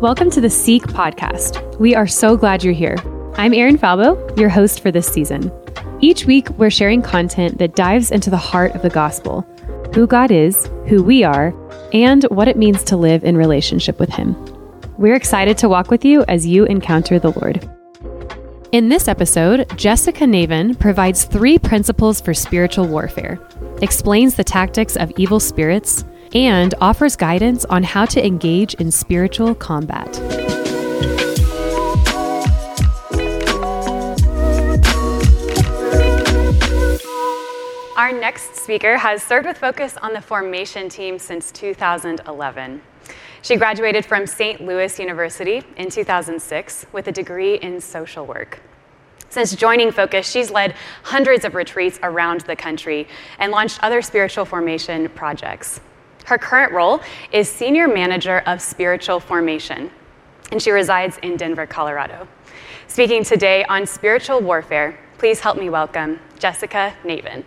Welcome to the Seek podcast. We are so glad you're here. I'm Erin Falbo, your host for this season. Each week, we're sharing content that dives into the heart of the gospel who God is, who we are, and what it means to live in relationship with Him. We're excited to walk with you as you encounter the Lord. In this episode, Jessica Navin provides three principles for spiritual warfare, explains the tactics of evil spirits, and offers guidance on how to engage in spiritual combat. Our next speaker has served with Focus on the formation team since 2011. She graduated from St. Louis University in 2006 with a degree in social work. Since joining Focus, she's led hundreds of retreats around the country and launched other spiritual formation projects. Her current role is Senior Manager of Spiritual Formation, and she resides in Denver, Colorado. Speaking today on spiritual warfare, please help me welcome Jessica Navin.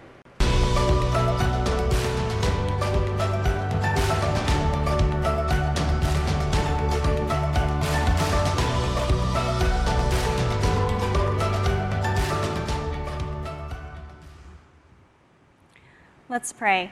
Let's pray.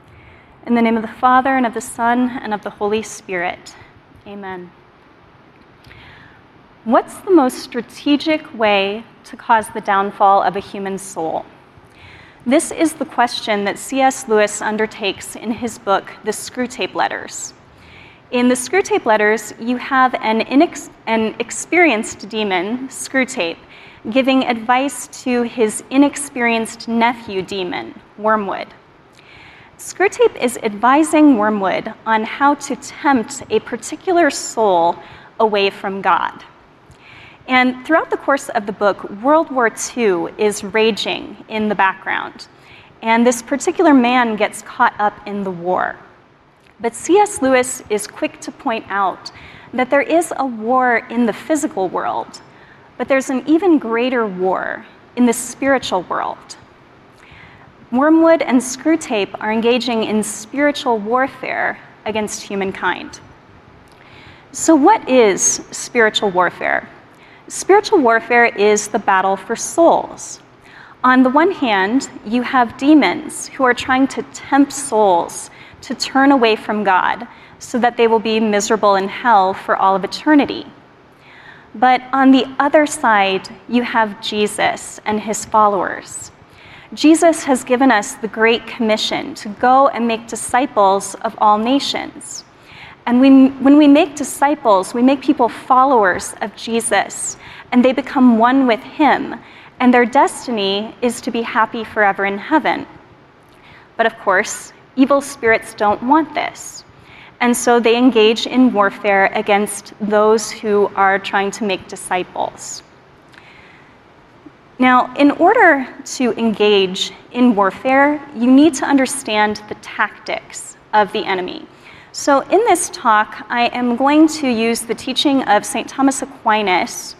In the name of the Father, and of the Son, and of the Holy Spirit. Amen. What's the most strategic way to cause the downfall of a human soul? This is the question that C.S. Lewis undertakes in his book, The Screwtape Letters. In the Screwtape Letters, you have an, inex- an experienced demon, Screwtape, giving advice to his inexperienced nephew demon, Wormwood. Screwtape is advising Wormwood on how to tempt a particular soul away from God. And throughout the course of the book, World War II is raging in the background. And this particular man gets caught up in the war. But C.S. Lewis is quick to point out that there is a war in the physical world, but there's an even greater war in the spiritual world. Wormwood and Screwtape are engaging in spiritual warfare against humankind. So, what is spiritual warfare? Spiritual warfare is the battle for souls. On the one hand, you have demons who are trying to tempt souls to turn away from God so that they will be miserable in hell for all of eternity. But on the other side, you have Jesus and his followers Jesus has given us the Great Commission to go and make disciples of all nations. And we, when we make disciples, we make people followers of Jesus, and they become one with Him, and their destiny is to be happy forever in heaven. But of course, evil spirits don't want this. And so they engage in warfare against those who are trying to make disciples. Now, in order to engage in warfare, you need to understand the tactics of the enemy. So, in this talk, I am going to use the teaching of St. Thomas Aquinas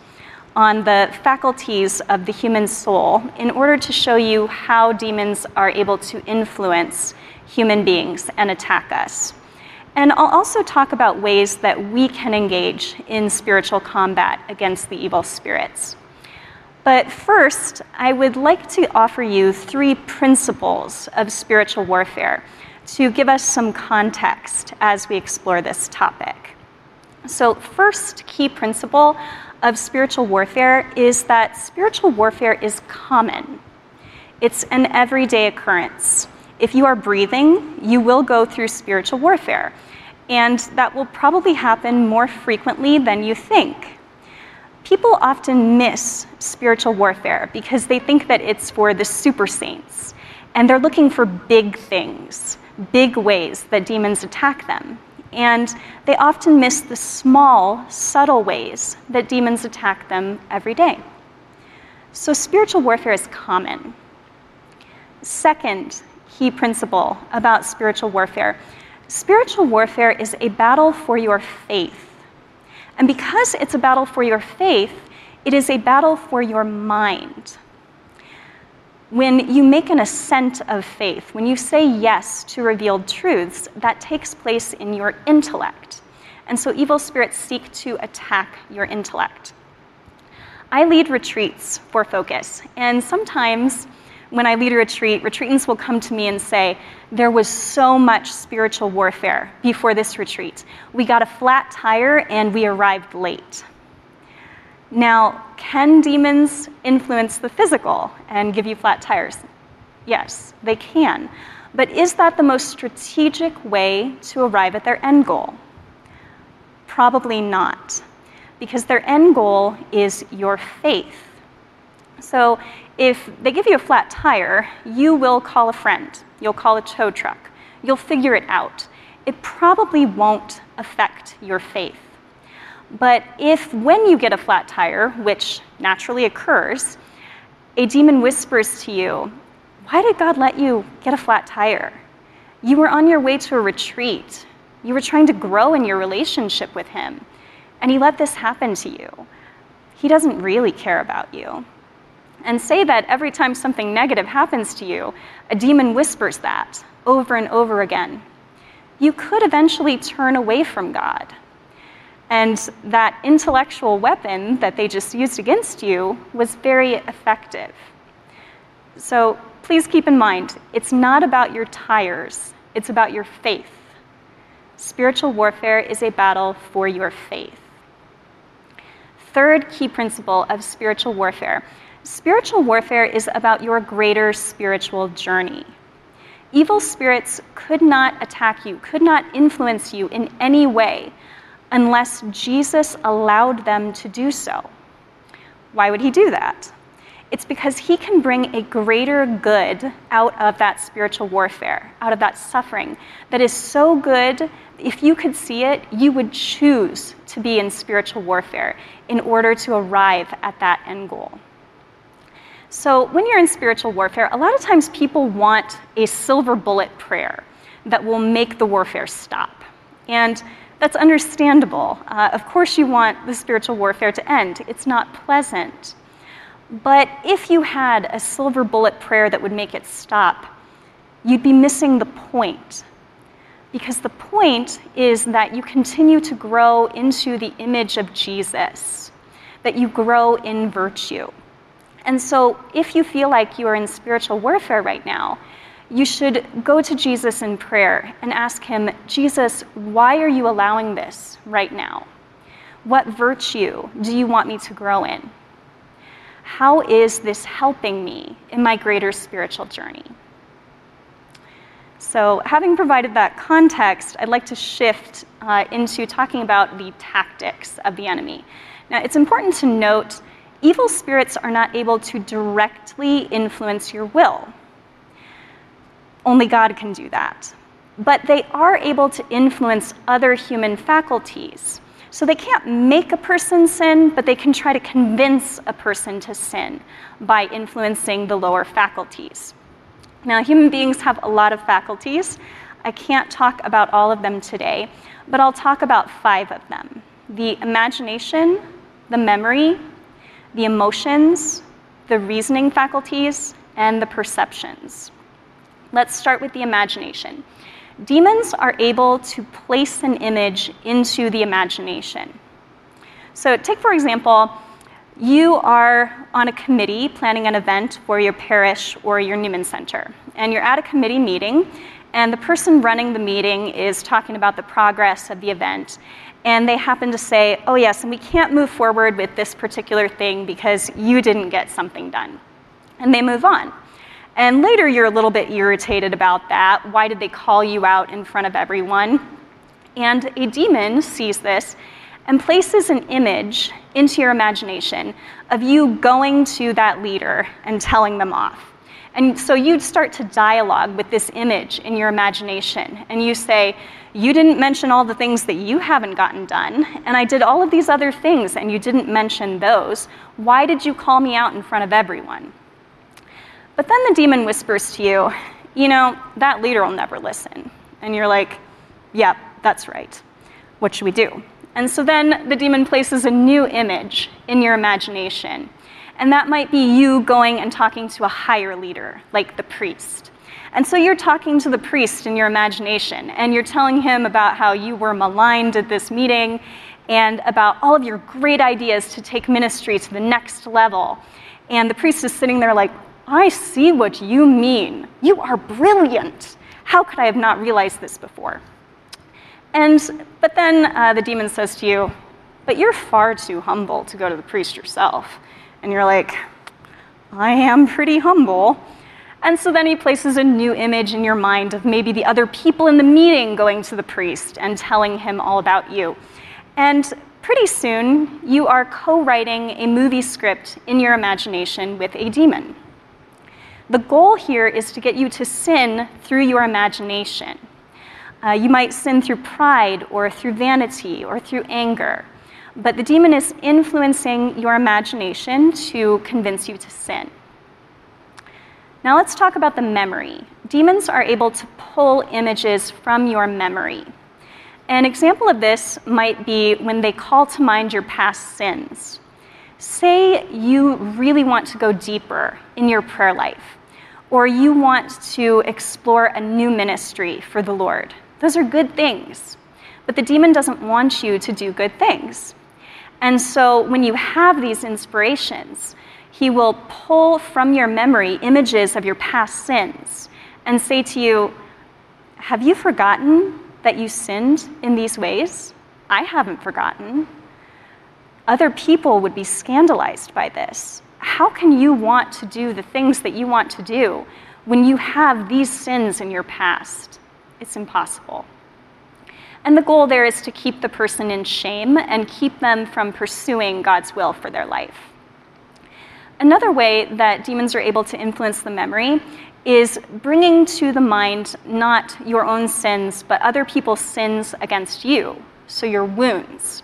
on the faculties of the human soul in order to show you how demons are able to influence human beings and attack us. And I'll also talk about ways that we can engage in spiritual combat against the evil spirits. But first, I would like to offer you three principles of spiritual warfare to give us some context as we explore this topic. So, first key principle of spiritual warfare is that spiritual warfare is common. It's an everyday occurrence. If you are breathing, you will go through spiritual warfare, and that will probably happen more frequently than you think. People often miss spiritual warfare because they think that it's for the super saints, and they're looking for big things, big ways that demons attack them. and they often miss the small, subtle ways that demons attack them every day. So, spiritual warfare is common. Second key principle about spiritual warfare spiritual warfare is a battle for your faith. And because it's a battle for your faith, it is a battle for your mind. When you make an assent of faith, when you say yes to revealed truths, that takes place in your intellect. And so evil spirits seek to attack your intellect. I lead retreats for focus, and sometimes when I lead a retreat, retreatants will come to me and say, There was so much spiritual warfare before this retreat. We got a flat tire and we arrived late. Now, can demons influence the physical and give you flat tires? Yes, they can. But is that the most strategic way to arrive at their end goal? Probably not, because their end goal is your faith. So, if they give you a flat tire, you will call a friend, you'll call a tow truck, you'll figure it out. It probably won't affect your faith. But if, when you get a flat tire, which naturally occurs, a demon whispers to you, Why did God let you get a flat tire? You were on your way to a retreat. You were trying to grow in your relationship with Him. And He let this happen to you. He doesn't really care about you. And say that every time something negative happens to you, a demon whispers that over and over again. You could eventually turn away from God and that intellectual weapon that they just used against you was very effective. So please keep in mind, it's not about your tires, it's about your faith. Spiritual warfare is a battle for your faith. Third key principle of spiritual warfare spiritual warfare is about your greater spiritual journey. Evil spirits could not attack you, could not influence you in any way unless Jesus allowed them to do so. Why would he do that? It's because he can bring a greater good out of that spiritual warfare, out of that suffering that is so good, if you could see it, you would choose to be in spiritual warfare in order to arrive at that end goal. So, when you're in spiritual warfare, a lot of times people want a silver bullet prayer that will make the warfare stop. And that's understandable. Uh, of course, you want the spiritual warfare to end. It's not pleasant. But if you had a silver bullet prayer that would make it stop, you'd be missing the point. Because the point is that you continue to grow into the image of Jesus, that you grow in virtue. And so, if you feel like you are in spiritual warfare right now, you should go to Jesus in prayer and ask him, Jesus, why are you allowing this right now? What virtue do you want me to grow in? How is this helping me in my greater spiritual journey? So, having provided that context, I'd like to shift uh, into talking about the tactics of the enemy. Now, it's important to note evil spirits are not able to directly influence your will. Only God can do that. But they are able to influence other human faculties. So they can't make a person sin, but they can try to convince a person to sin by influencing the lower faculties. Now, human beings have a lot of faculties. I can't talk about all of them today, but I'll talk about five of them the imagination, the memory, the emotions, the reasoning faculties, and the perceptions. Let's start with the imagination. Demons are able to place an image into the imagination. So, take for example, you are on a committee planning an event for your parish or your Newman Center, and you're at a committee meeting, and the person running the meeting is talking about the progress of the event, and they happen to say, Oh, yes, and we can't move forward with this particular thing because you didn't get something done. And they move on. And later you're a little bit irritated about that. Why did they call you out in front of everyone? And a demon sees this and places an image into your imagination of you going to that leader and telling them off. And so you'd start to dialogue with this image in your imagination. And you say, You didn't mention all the things that you haven't gotten done. And I did all of these other things, and you didn't mention those. Why did you call me out in front of everyone? But then the demon whispers to you, You know, that leader will never listen. And you're like, Yep, that's right. What should we do? And so then the demon places a new image in your imagination. And that might be you going and talking to a higher leader, like the priest. And so you're talking to the priest in your imagination, and you're telling him about how you were maligned at this meeting and about all of your great ideas to take ministry to the next level. And the priest is sitting there like, I see what you mean. You are brilliant. How could I have not realized this before? And, but then uh, the demon says to you, But you're far too humble to go to the priest yourself. And you're like, I am pretty humble. And so then he places a new image in your mind of maybe the other people in the meeting going to the priest and telling him all about you. And pretty soon, you are co writing a movie script in your imagination with a demon. The goal here is to get you to sin through your imagination. Uh, you might sin through pride or through vanity or through anger. But the demon is influencing your imagination to convince you to sin. Now let's talk about the memory. Demons are able to pull images from your memory. An example of this might be when they call to mind your past sins. Say you really want to go deeper in your prayer life, or you want to explore a new ministry for the Lord. Those are good things. But the demon doesn't want you to do good things. And so when you have these inspirations, he will pull from your memory images of your past sins and say to you, Have you forgotten that you sinned in these ways? I haven't forgotten. Other people would be scandalized by this. How can you want to do the things that you want to do when you have these sins in your past? It's impossible. And the goal there is to keep the person in shame and keep them from pursuing God's will for their life. Another way that demons are able to influence the memory is bringing to the mind not your own sins, but other people's sins against you, so your wounds.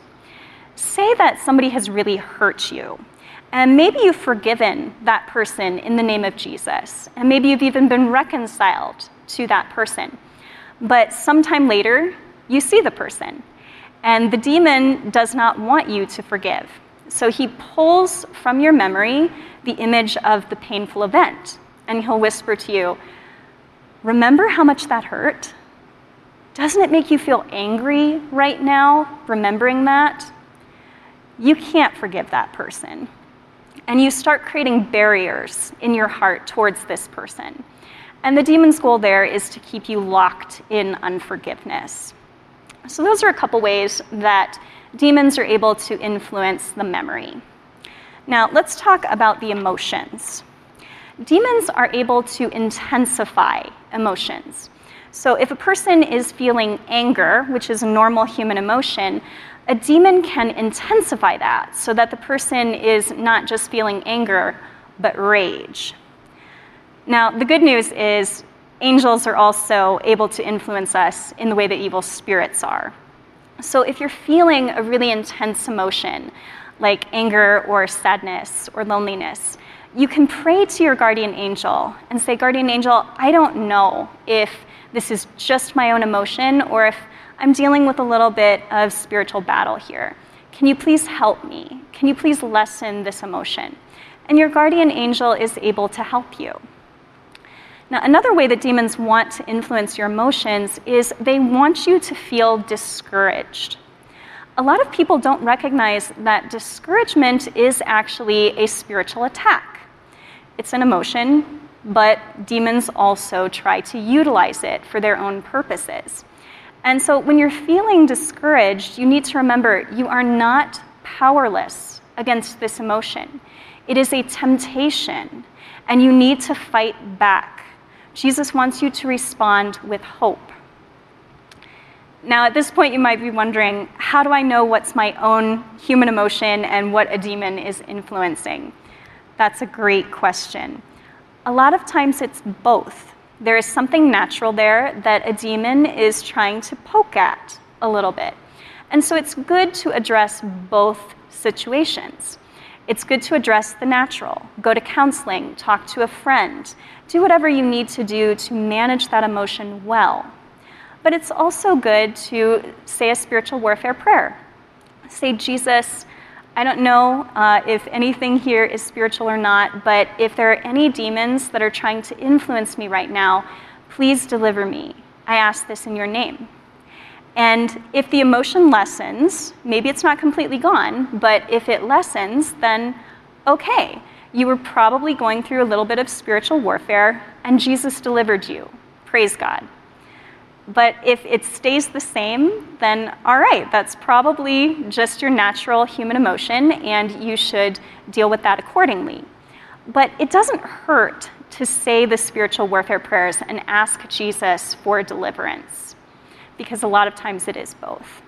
Say that somebody has really hurt you, and maybe you've forgiven that person in the name of Jesus, and maybe you've even been reconciled to that person. But sometime later, you see the person. And the demon does not want you to forgive. So he pulls from your memory the image of the painful event. And he'll whisper to you, Remember how much that hurt? Doesn't it make you feel angry right now, remembering that? You can't forgive that person. And you start creating barriers in your heart towards this person. And the demon's goal there is to keep you locked in unforgiveness. So, those are a couple ways that demons are able to influence the memory. Now, let's talk about the emotions. Demons are able to intensify emotions. So, if a person is feeling anger, which is a normal human emotion, a demon can intensify that so that the person is not just feeling anger, but rage. Now, the good news is angels are also able to influence us in the way that evil spirits are. So, if you're feeling a really intense emotion, like anger or sadness or loneliness, you can pray to your guardian angel and say, Guardian angel, I don't know if this is just my own emotion or if I'm dealing with a little bit of spiritual battle here. Can you please help me? Can you please lessen this emotion? And your guardian angel is able to help you. Now, another way that demons want to influence your emotions is they want you to feel discouraged. A lot of people don't recognize that discouragement is actually a spiritual attack. It's an emotion, but demons also try to utilize it for their own purposes. And so when you're feeling discouraged, you need to remember you are not powerless against this emotion. It is a temptation, and you need to fight back Jesus wants you to respond with hope. Now, at this point, you might be wondering how do I know what's my own human emotion and what a demon is influencing? That's a great question. A lot of times it's both. There is something natural there that a demon is trying to poke at a little bit. And so it's good to address both situations. It's good to address the natural. Go to counseling, talk to a friend, do whatever you need to do to manage that emotion well. But it's also good to say a spiritual warfare prayer. Say, Jesus, I don't know uh, if anything here is spiritual or not, but if there are any demons that are trying to influence me right now, please deliver me. I ask this in your name. And if the emotion lessens, maybe it's not completely gone, but if it lessens, then okay, you were probably going through a little bit of spiritual warfare, and Jesus delivered you. Praise God. But if it stays the same, then all right, that's probably just your natural human emotion, and you should deal with that accordingly. But it doesn't hurt to say the spiritual warfare prayers and ask Jesus for deliverance, because a lot of times it is both.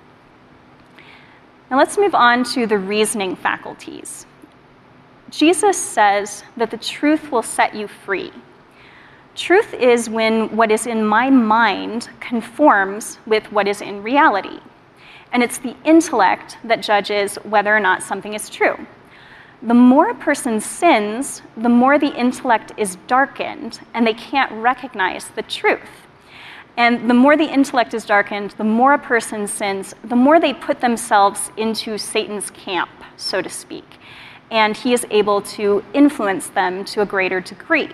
Now let's move on to the reasoning faculties. Jesus says that the truth will set you free. Truth is when what is in my mind conforms with what is in reality. And it's the intellect that judges whether or not something is true. The more a person sins, the more the intellect is darkened and they can't recognize the truth. And the more the intellect is darkened, the more a person sins, the more they put themselves into Satan's camp, so to speak. And he is able to influence them to a greater degree.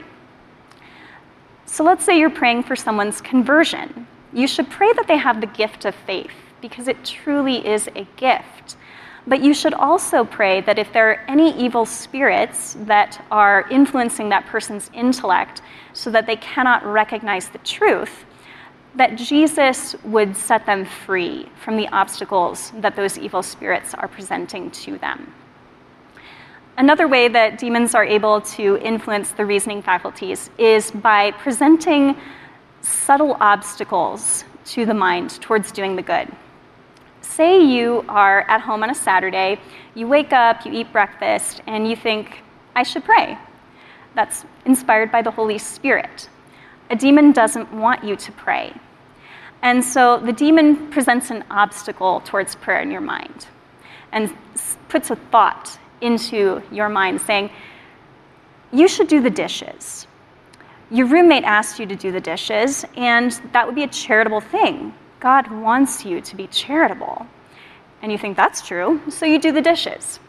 So let's say you're praying for someone's conversion. You should pray that they have the gift of faith because it truly is a gift. But you should also pray that if there are any evil spirits that are influencing that person's intellect so that they cannot recognize the truth, that Jesus would set them free from the obstacles that those evil spirits are presenting to them. Another way that demons are able to influence the reasoning faculties is by presenting subtle obstacles to the mind towards doing the good. Say you are at home on a Saturday, you wake up, you eat breakfast, and you think, I should pray. That's inspired by the Holy Spirit. A demon doesn't want you to pray. And so the demon presents an obstacle towards prayer in your mind and puts a thought into your mind saying, you should do the dishes. Your roommate asked you to do the dishes, and that would be a charitable thing. God wants you to be charitable. And you think that's true, so you do the dishes.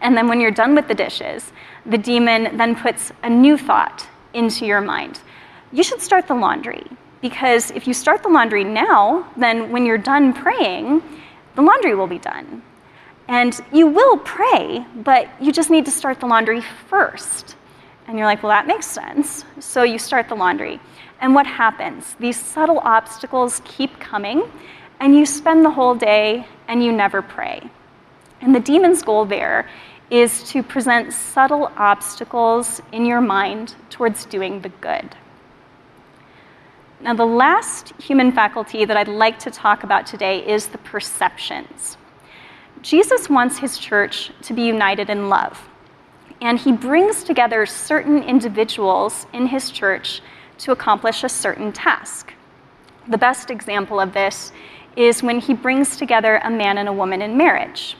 And then when you're done with the dishes, the demon then puts a new thought into your mind. You should start the laundry, because if you start the laundry now, then when you're done praying, the laundry will be done. And you will pray, but you just need to start the laundry first. And you're like, well, that makes sense. So you start the laundry. And what happens? These subtle obstacles keep coming, and you spend the whole day and you never pray. And the demon's goal there is to present subtle obstacles in your mind towards doing the good. Now, the last human faculty that I'd like to talk about today is the perceptions. Jesus wants his church to be united in love. And he brings together certain individuals in his church to accomplish a certain task. The best example of this is when he brings together a man and a woman in marriage.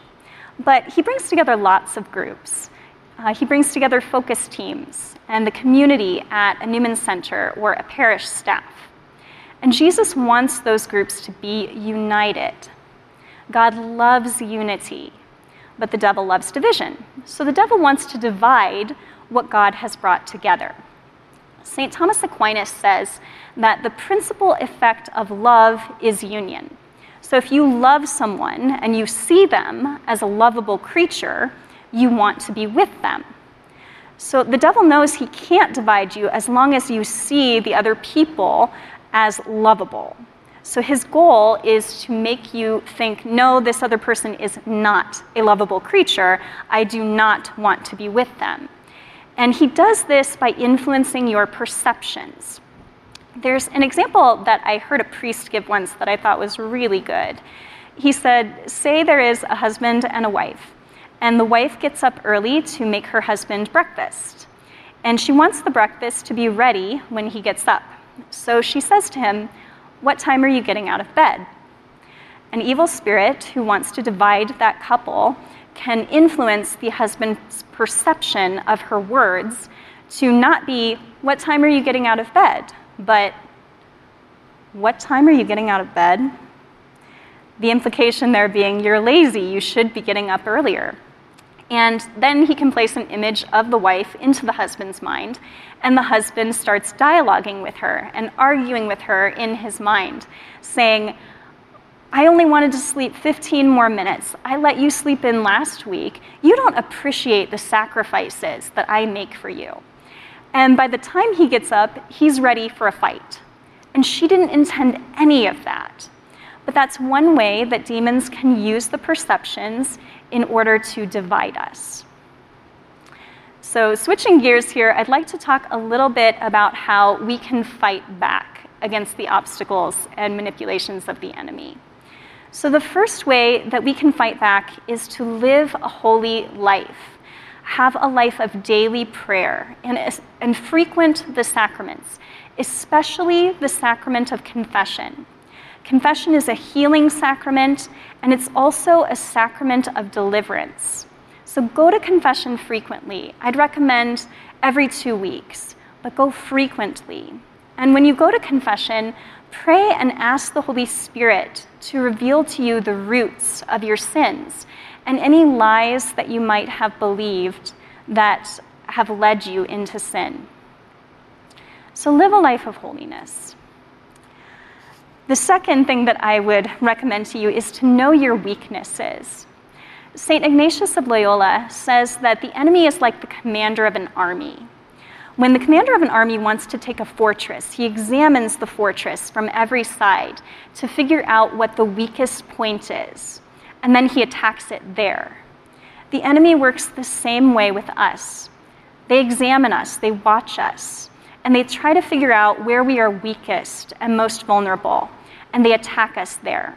But he brings together lots of groups. Uh, he brings together focus teams and the community at a Newman Center or a parish staff. And Jesus wants those groups to be united God loves unity, but the devil loves division. So the devil wants to divide what God has brought together. St. Thomas Aquinas says that the principal effect of love is union. So if you love someone and you see them as a lovable creature, you want to be with them. So the devil knows he can't divide you as long as you see the other people as lovable. So his goal is to make you think, no, this other person is not a lovable creature. I do not want to be with them. And he does this by influencing your perceptions. There's an example that I heard a priest give once that I thought was really good. He said, Say there is a husband and a wife, and the wife gets up early to make her husband breakfast. and she wants the breakfast to be ready when he gets up. So she says to him, What time are you getting out of bed? An evil spirit who wants to divide that couple can influence the husband's perception of her words to not be, What time are you getting out of bed? but, What time are you getting out of bed? The implication there being, You're lazy, you should be getting up earlier. And then he can place an image of the wife into the husband's mind, and the husband starts dialoguing with her and arguing with her in his mind, saying, I only wanted to sleep 15 more minutes. I let you sleep in last week. You don't appreciate the sacrifices that I make for you. And by the time he gets up, he's ready for a fight. And she didn't intend any of that. But that's one way that demons can use the perceptions in order to divide us. So, switching gears here, I'd like to talk a little bit about how we can fight back against the obstacles and manipulations of the enemy. So, the first way that we can fight back is to live a holy life, have a life of daily prayer, and, and frequent the sacraments, especially the sacrament of confession. Confession is a healing sacrament, and it's also a sacrament of deliverance. So go to confession frequently. I'd recommend every two weeks, but go frequently. And when you go to confession, pray and ask the Holy Spirit to reveal to you the roots of your sins and any lies that you might have believed that have led you into sin. So live a life of holiness. The second thing that I would recommend to you is to know your weaknesses. St. Ignatius of Loyola says that the enemy is like the commander of an army. When the commander of an army wants to take a fortress, he examines the fortress from every side to figure out what the weakest point is, and then he attacks it there. The enemy works the same way with us. They examine us, they watch us, and they try to figure out where we are weakest and most vulnerable, and they attack us there.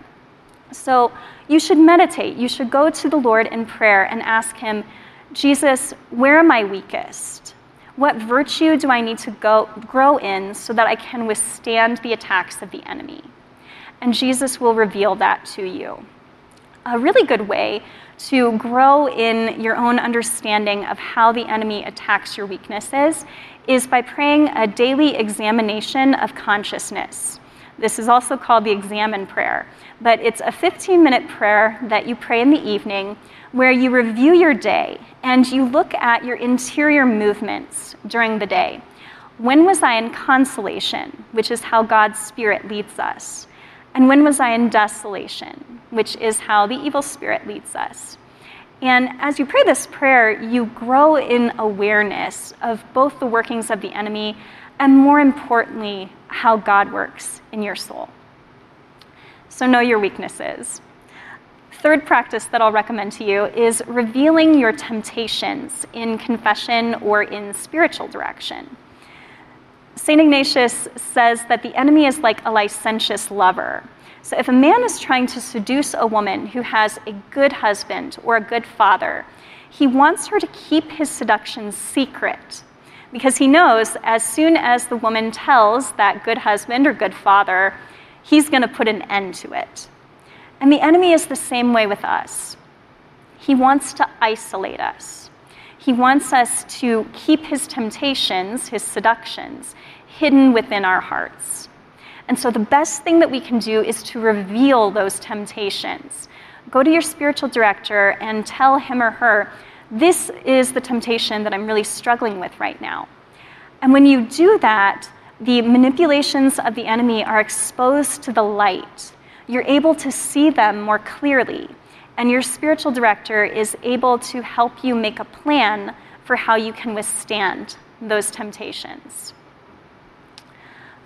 So you should meditate. You should go to the Lord in prayer and ask Him, Jesus, where am I weakest? What virtue do I need to go, grow in so that I can withstand the attacks of the enemy? And Jesus will reveal that to you. A really good way to grow in your own understanding of how the enemy attacks your weaknesses is by praying a daily examination of consciousness. This is also called the examen prayer, but it's a 15 minute prayer that you pray in the evening where you review your day and you look at your interior movements during the day. When was I in consolation, which is how God's Spirit leads us? And when was I in desolation, which is how the evil spirit leads us? And as you pray this prayer, you grow in awareness of both the workings of the enemy and, more importantly, how God works in your soul. So, know your weaknesses. Third practice that I'll recommend to you is revealing your temptations in confession or in spiritual direction. St. Ignatius says that the enemy is like a licentious lover. So, if a man is trying to seduce a woman who has a good husband or a good father, he wants her to keep his seduction secret because he knows as soon as the woman tells that good husband or good father, he's going to put an end to it. And the enemy is the same way with us. He wants to isolate us. He wants us to keep his temptations, his seductions, hidden within our hearts. And so the best thing that we can do is to reveal those temptations. Go to your spiritual director and tell him or her, this is the temptation that I'm really struggling with right now. And when you do that, the manipulations of the enemy are exposed to the light. You're able to see them more clearly, and your spiritual director is able to help you make a plan for how you can withstand those temptations.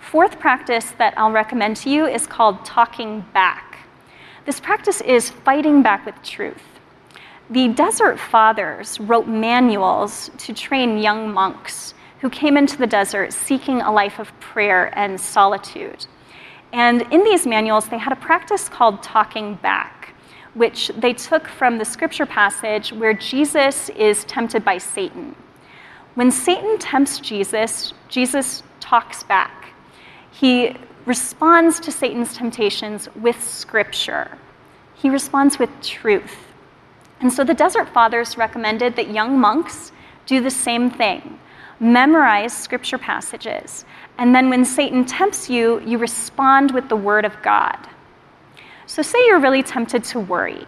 Fourth practice that I'll recommend to you is called talking back. This practice is fighting back with truth. The Desert Fathers wrote manuals to train young monks who came into the desert seeking a life of prayer and solitude. And in these manuals, they had a practice called talking back, which they took from the scripture passage where Jesus is tempted by Satan. When Satan tempts Jesus, Jesus talks back. He responds to Satan's temptations with scripture, he responds with truth. And so the Desert Fathers recommended that young monks do the same thing memorize scripture passages. And then when Satan tempts you, you respond with the word of God. So, say you're really tempted to worry.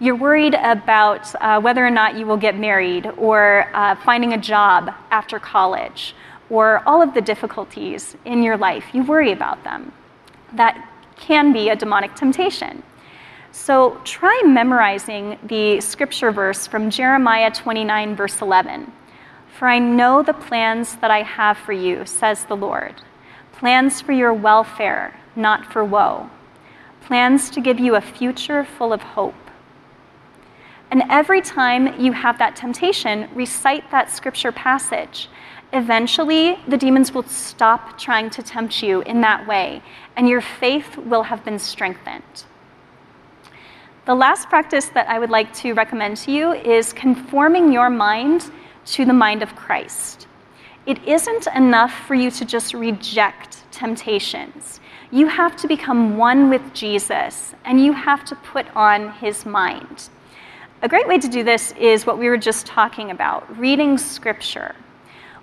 You're worried about uh, whether or not you will get married, or uh, finding a job after college, or all of the difficulties in your life. You worry about them. That can be a demonic temptation. So try memorizing the scripture verse from Jeremiah 29, verse 11. For I know the plans that I have for you, says the Lord plans for your welfare, not for woe, plans to give you a future full of hope. And every time you have that temptation, recite that scripture passage. Eventually, the demons will stop trying to tempt you in that way, and your faith will have been strengthened. The last practice that I would like to recommend to you is conforming your mind to the mind of Christ. It isn't enough for you to just reject temptations. You have to become one with Jesus, and you have to put on his mind. A great way to do this is what we were just talking about reading scripture.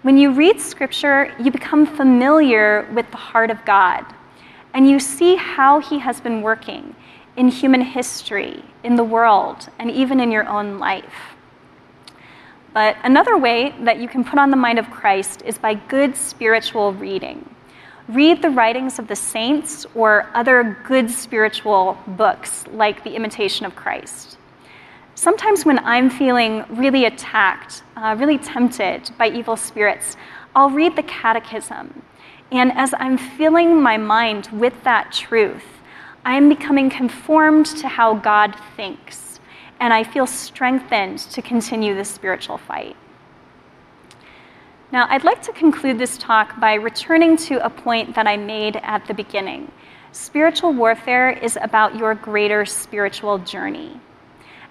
When you read scripture, you become familiar with the heart of God, and you see how he has been working in human history, in the world, and even in your own life. But another way that you can put on the mind of Christ is by good spiritual reading. Read the writings of the saints or other good spiritual books like The Imitation of Christ. Sometimes when I'm feeling really attacked, uh, really tempted by evil spirits, I'll read the Catechism. And as I'm filling my mind with that truth, I am becoming conformed to how God thinks, and I feel strengthened to continue this spiritual fight. Now, I'd like to conclude this talk by returning to a point that I made at the beginning. Spiritual warfare is about your greater spiritual journey.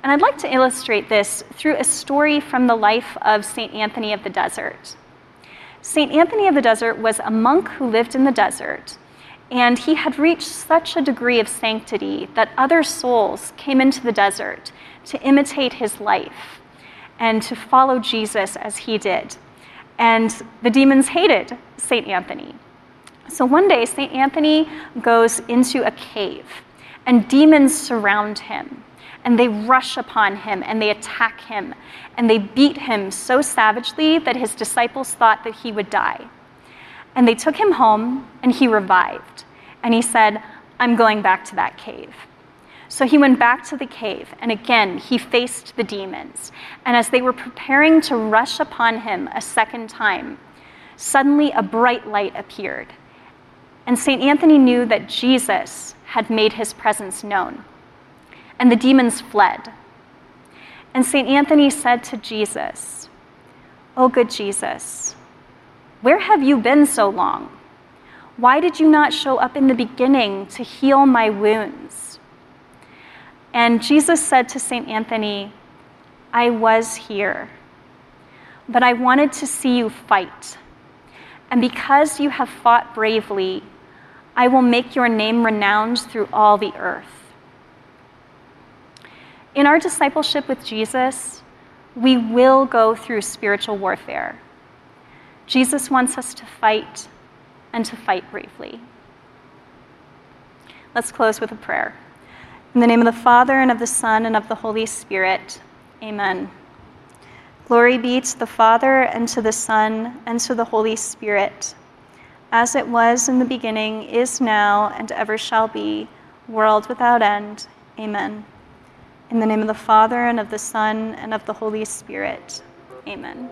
And I'd like to illustrate this through a story from the life of St. Anthony of the Desert. St. Anthony of the Desert was a monk who lived in the desert and he had reached such a degree of sanctity that other souls came into the desert to imitate his life and to follow Jesus as he did. And the demons hated St. Anthony. So one day, St. Anthony goes into a cave, and demons surround him. And they rush upon him and they attack him. And they beat him so savagely that his disciples thought that he would die. And they took him home, and he revived. And he said, I'm going back to that cave. So he went back to the cave, and again he faced the demons. And as they were preparing to rush upon him a second time, suddenly a bright light appeared. And St. Anthony knew that Jesus had made his presence known. And the demons fled. And St. Anthony said to Jesus, Oh, good Jesus, where have you been so long? Why did you not show up in the beginning to heal my wounds? And Jesus said to St. Anthony, I was here, but I wanted to see you fight. And because you have fought bravely, I will make your name renowned through all the earth. In our discipleship with Jesus, we will go through spiritual warfare. Jesus wants us to fight and to fight bravely. Let's close with a prayer. In the name of the Father, and of the Son, and of the Holy Spirit, amen. Glory be to the Father, and to the Son, and to the Holy Spirit, as it was in the beginning, is now, and ever shall be, world without end. Amen. In the name of the Father, and of the Son, and of the Holy Spirit, amen.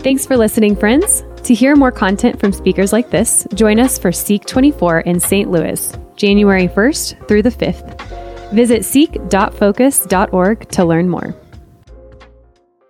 Thanks for listening, friends. To hear more content from speakers like this, join us for Seek 24 in St. Louis, January 1st through the 5th. Visit seek.focus.org to learn more.